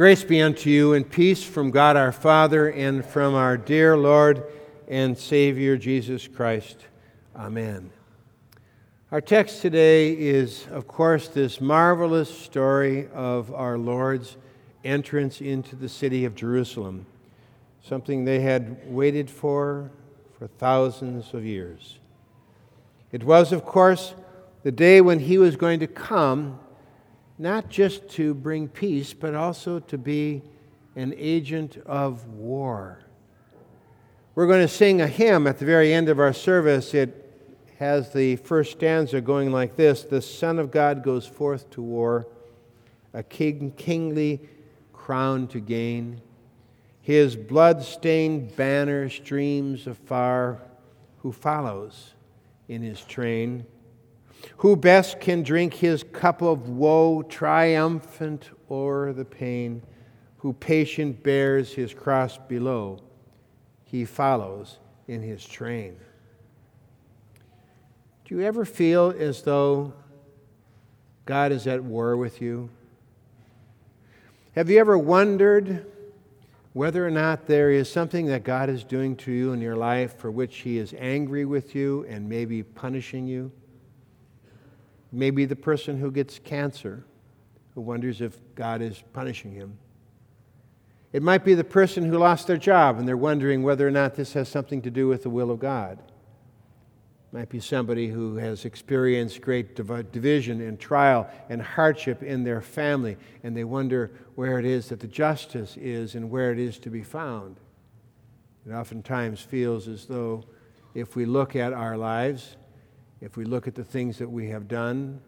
Grace be unto you and peace from God our Father and from our dear Lord and Savior Jesus Christ. Amen. Our text today is, of course, this marvelous story of our Lord's entrance into the city of Jerusalem, something they had waited for for thousands of years. It was, of course, the day when he was going to come not just to bring peace, but also to be an agent of war. We're going to sing a hymn at the very end of our service. It has the first stanza going like this The Son of God goes forth to war, a king, kingly crown to gain. His blood stained banner streams afar, who follows in his train. Who best can drink his cup of woe, triumphant o'er the pain? Who patient bears his cross below? He follows in his train. Do you ever feel as though God is at war with you? Have you ever wondered whether or not there is something that God is doing to you in your life for which He is angry with you and maybe punishing you? Maybe the person who gets cancer, who wonders if God is punishing him. It might be the person who lost their job and they're wondering whether or not this has something to do with the will of God. It might be somebody who has experienced great division and trial and hardship in their family and they wonder where it is that the justice is and where it is to be found. It oftentimes feels as though if we look at our lives, if we look at the things that we have done,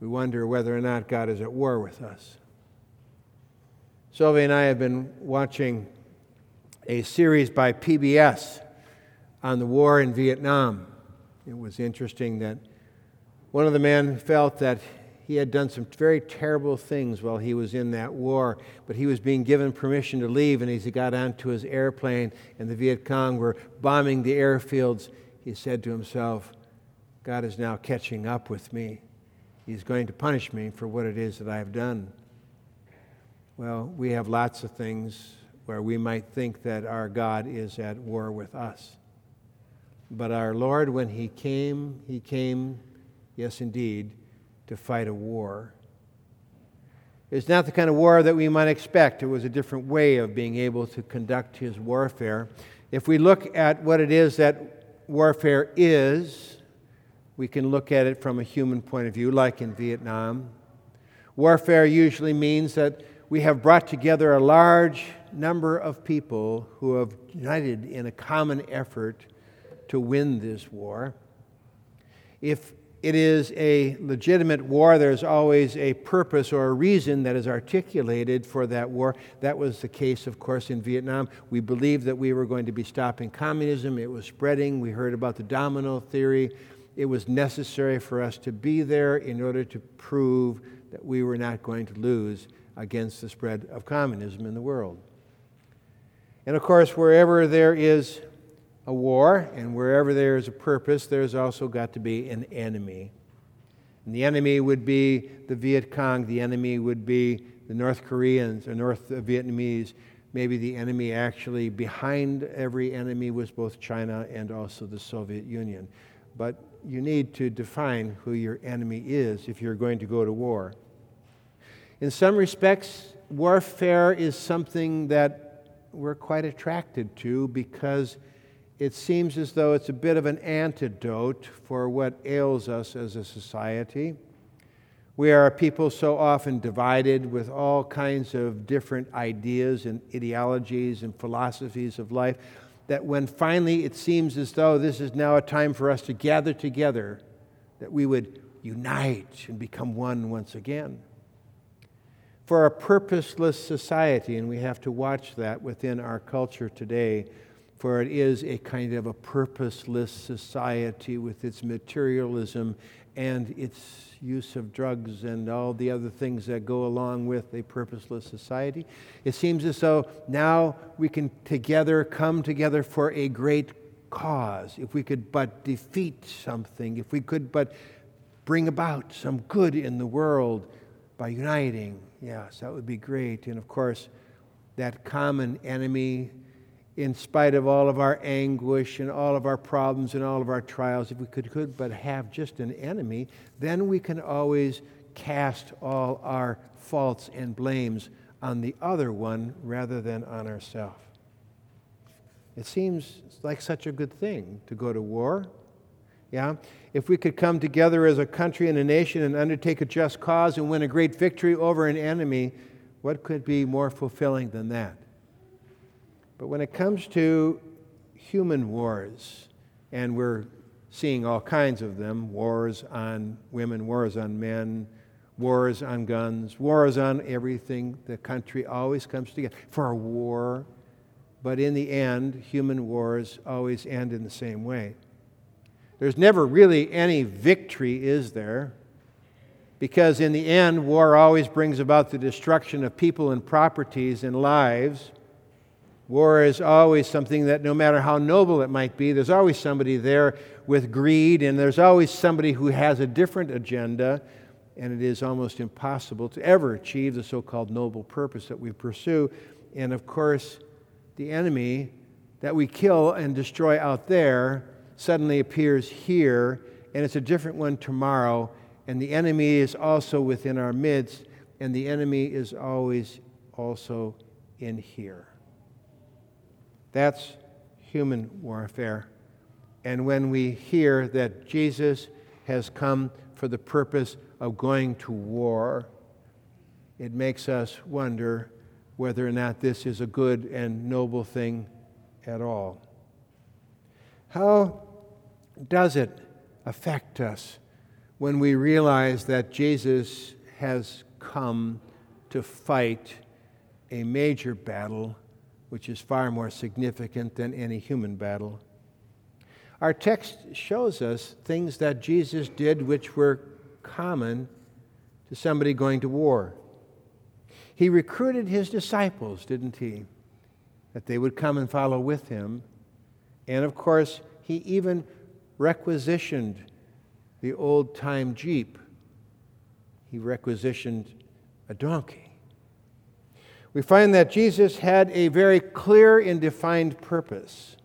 we wonder whether or not God is at war with us. Sylvia and I have been watching a series by PBS on the war in Vietnam. It was interesting that one of the men felt that he had done some very terrible things while he was in that war, but he was being given permission to leave. And as he got onto his airplane and the Viet Cong were bombing the airfields, he said to himself, God is now catching up with me. He's going to punish me for what it is that I have done. Well, we have lots of things where we might think that our God is at war with us. But our Lord, when He came, He came, yes, indeed, to fight a war. It's not the kind of war that we might expect. It was a different way of being able to conduct His warfare. If we look at what it is that warfare is, we can look at it from a human point of view, like in Vietnam. Warfare usually means that we have brought together a large number of people who have united in a common effort to win this war. If it is a legitimate war, there's always a purpose or a reason that is articulated for that war. That was the case, of course, in Vietnam. We believed that we were going to be stopping communism, it was spreading. We heard about the domino theory it was necessary for us to be there in order to prove that we were not going to lose against the spread of communism in the world. And of course, wherever there is a war and wherever there is a purpose, there's also got to be an enemy. And the enemy would be the Viet Cong, the enemy would be the North Koreans or North uh, Vietnamese. Maybe the enemy actually behind every enemy was both China and also the Soviet Union. But you need to define who your enemy is if you're going to go to war. In some respects, warfare is something that we're quite attracted to because it seems as though it's a bit of an antidote for what ails us as a society. We are a people so often divided with all kinds of different ideas and ideologies and philosophies of life that when finally it seems as though this is now a time for us to gather together, that we would unite and become one once again. For a purposeless society, and we have to watch that within our culture today, for it is a kind of a purposeless society with its materialism and its use of drugs and all the other things that go along with a purposeless society. It seems as though now we can together come together for a great cause. If we could but defeat something, if we could but bring about some good in the world, by uniting. Yes, that would be great. And of course, that common enemy, in spite of all of our anguish and all of our problems and all of our trials, if we could, could but have just an enemy, then we can always cast all our faults and blames on the other one rather than on ourselves. It seems like such a good thing to go to war. Yeah? If we could come together as a country and a nation and undertake a just cause and win a great victory over an enemy, what could be more fulfilling than that? But when it comes to human wars, and we're seeing all kinds of them wars on women, wars on men, wars on guns, wars on everything. The country always comes together for a war, but in the end, human wars always end in the same way. There's never really any victory, is there? Because in the end, war always brings about the destruction of people and properties and lives. War is always something that, no matter how noble it might be, there's always somebody there with greed, and there's always somebody who has a different agenda and it is almost impossible to ever achieve the so called noble purpose that we pursue. And of course, the enemy that we kill and destroy out there suddenly appears here, and it's a different one tomorrow. And the enemy is also within our midst, and the enemy is always also in here. That's human warfare. And when we hear that Jesus has come for the purpose of going to war, it makes us wonder whether or not this is a good and noble thing at all. How does it affect us when we realize that Jesus has come to fight a major battle which is far more significant than any human battle? Our text shows us things that Jesus did which were common to somebody going to war. He recruited his disciples, didn't he? That they would come and follow with him. And of course, he even requisitioned the old time Jeep. He requisitioned a donkey. We find that Jesus had a very clear and defined purpose.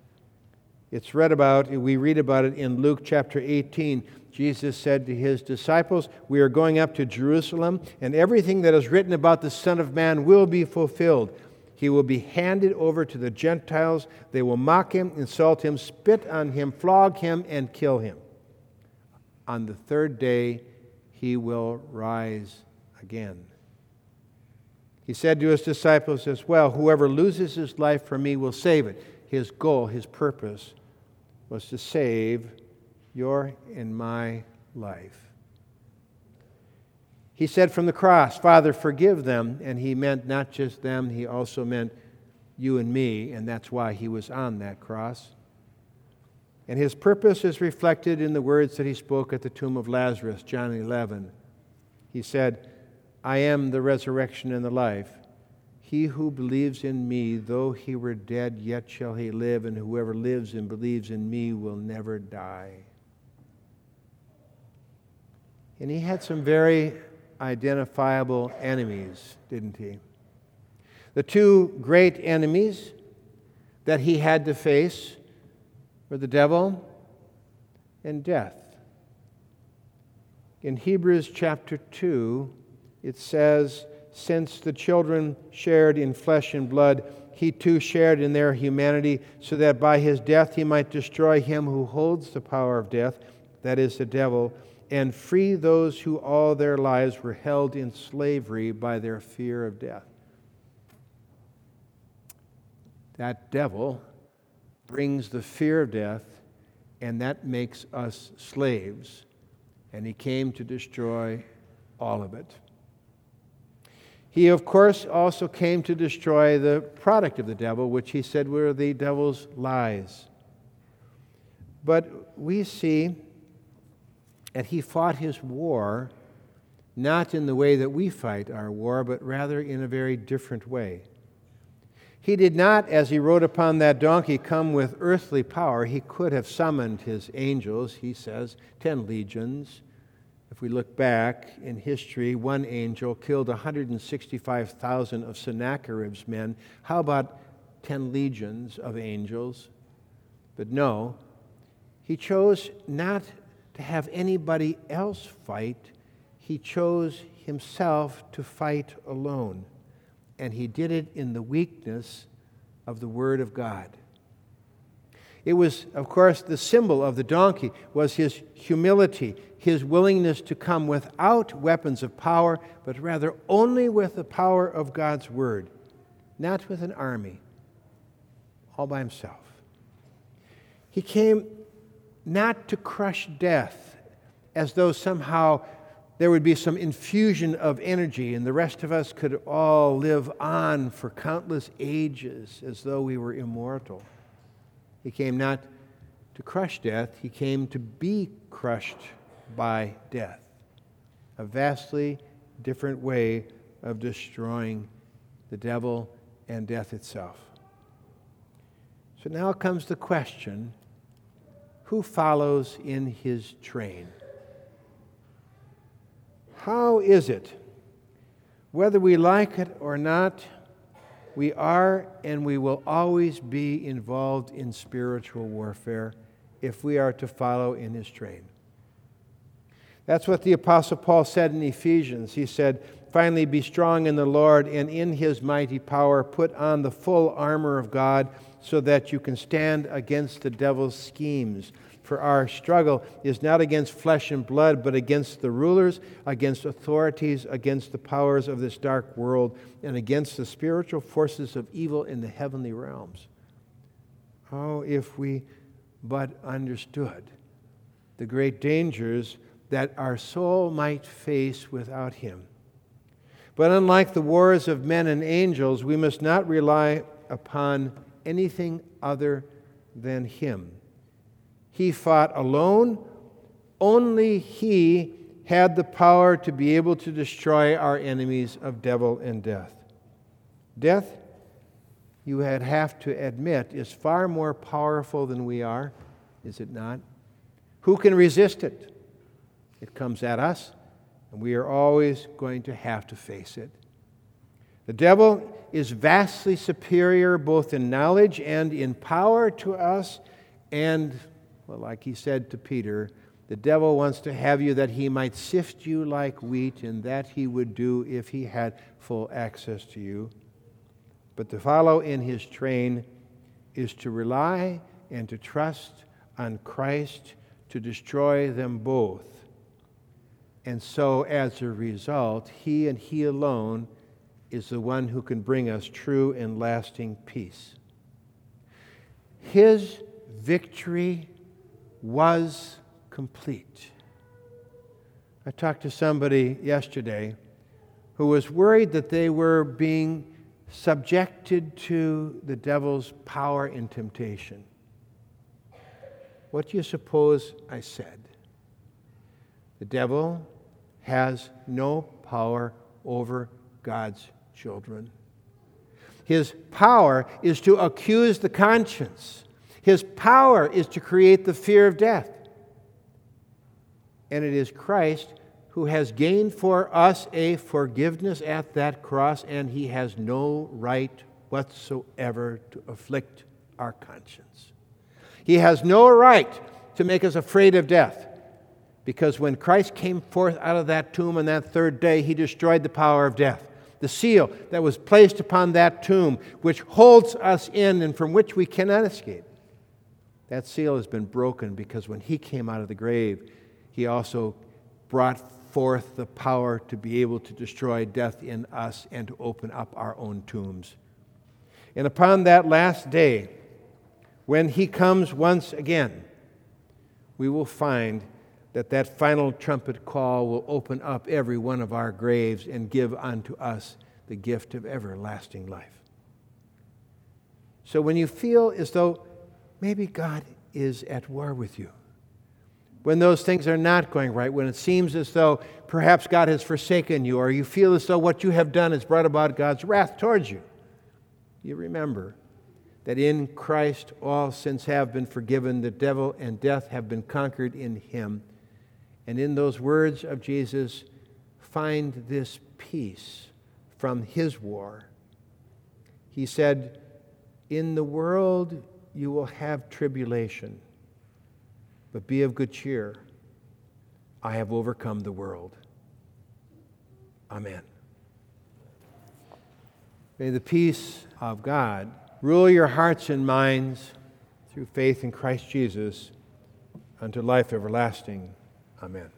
It's read about, we read about it in Luke chapter 18. Jesus said to his disciples, We are going up to Jerusalem, and everything that is written about the Son of Man will be fulfilled. He will be handed over to the Gentiles. They will mock him, insult him, spit on him, flog him, and kill him. On the third day, he will rise again. He said to his disciples as well Whoever loses his life for me will save it. His goal, his purpose, was to save your and my life. He said from the cross, Father, forgive them. And he meant not just them, he also meant you and me, and that's why he was on that cross. And his purpose is reflected in the words that he spoke at the tomb of Lazarus, John 11. He said, I am the resurrection and the life. He who believes in me, though he were dead, yet shall he live, and whoever lives and believes in me will never die. And he had some very identifiable enemies, didn't he? The two great enemies that he had to face were the devil and death. In Hebrews chapter 2, it says, Since the children shared in flesh and blood, he too shared in their humanity, so that by his death he might destroy him who holds the power of death, that is, the devil and free those who all their lives were held in slavery by their fear of death. That devil brings the fear of death, and that makes us slaves. And he came to destroy all of it. He, of course, also came to destroy the product of the devil, which he said were the devil's lies. But we see that he fought his war not in the way that we fight our war, but rather in a very different way. He did not, as he rode upon that donkey, come with earthly power. He could have summoned his angels, he says, ten legions, If we look back in history, one angel killed 165,000 of Sennacherib's men. How about 10 legions of angels? But no, he chose not to have anybody else fight, he chose himself to fight alone. And he did it in the weakness of the Word of God. It was, of course, the symbol of the donkey was his humility, his willingness to come without weapons of power, but rather only with the power of God's word, not with an army, all by himself. He came not to crush death as though somehow there would be some infusion of energy and the rest of us could all live on for countless ages as though we were immortal. He came not to crush death, he came to be crushed by death. A vastly different way of destroying the devil and death itself. So now comes the question who follows in his train? How is it, whether we like it or not, we are and we will always be involved in spiritual warfare if we are to follow in his train. That's what the Apostle Paul said in Ephesians. He said, Finally, be strong in the Lord and in his mighty power. Put on the full armor of God so that you can stand against the devil's schemes. For our struggle is not against flesh and blood, but against the rulers, against authorities, against the powers of this dark world, and against the spiritual forces of evil in the heavenly realms. Oh, if we but understood the great dangers that our soul might face without Him. But unlike the wars of men and angels, we must not rely upon anything other than Him. He fought alone. Only He had the power to be able to destroy our enemies of devil and death. Death, you had have to admit, is far more powerful than we are, is it not? Who can resist it? It comes at us, and we are always going to have to face it. The devil is vastly superior both in knowledge and in power to us, and well, like he said to Peter, the devil wants to have you that he might sift you like wheat, and that he would do if he had full access to you. But to follow in his train is to rely and to trust on Christ to destroy them both. And so, as a result, he and he alone is the one who can bring us true and lasting peace. His victory was complete. I talked to somebody yesterday who was worried that they were being subjected to the devil's power and temptation. What do you suppose I said? The devil has no power over God's children. His power is to accuse the conscience his power is to create the fear of death. And it is Christ who has gained for us a forgiveness at that cross, and he has no right whatsoever to afflict our conscience. He has no right to make us afraid of death. Because when Christ came forth out of that tomb on that third day, he destroyed the power of death. The seal that was placed upon that tomb, which holds us in and from which we cannot escape. That seal has been broken because when he came out of the grave, he also brought forth the power to be able to destroy death in us and to open up our own tombs. And upon that last day, when he comes once again, we will find that that final trumpet call will open up every one of our graves and give unto us the gift of everlasting life. So when you feel as though maybe God is at war with you. When those things are not going right, when it seems as though perhaps God has forsaken you, or you feel as though what you have done has brought about God's wrath towards you, you remember that in Christ all sins have been forgiven, the devil and death have been conquered in him, and in those words of Jesus, find this peace from his war. He said, In the world you will have tribulation, but be of good cheer. I have overcome the world. Amen. May the peace of God rule your hearts and minds through faith in Christ Jesus unto life everlasting. Amen.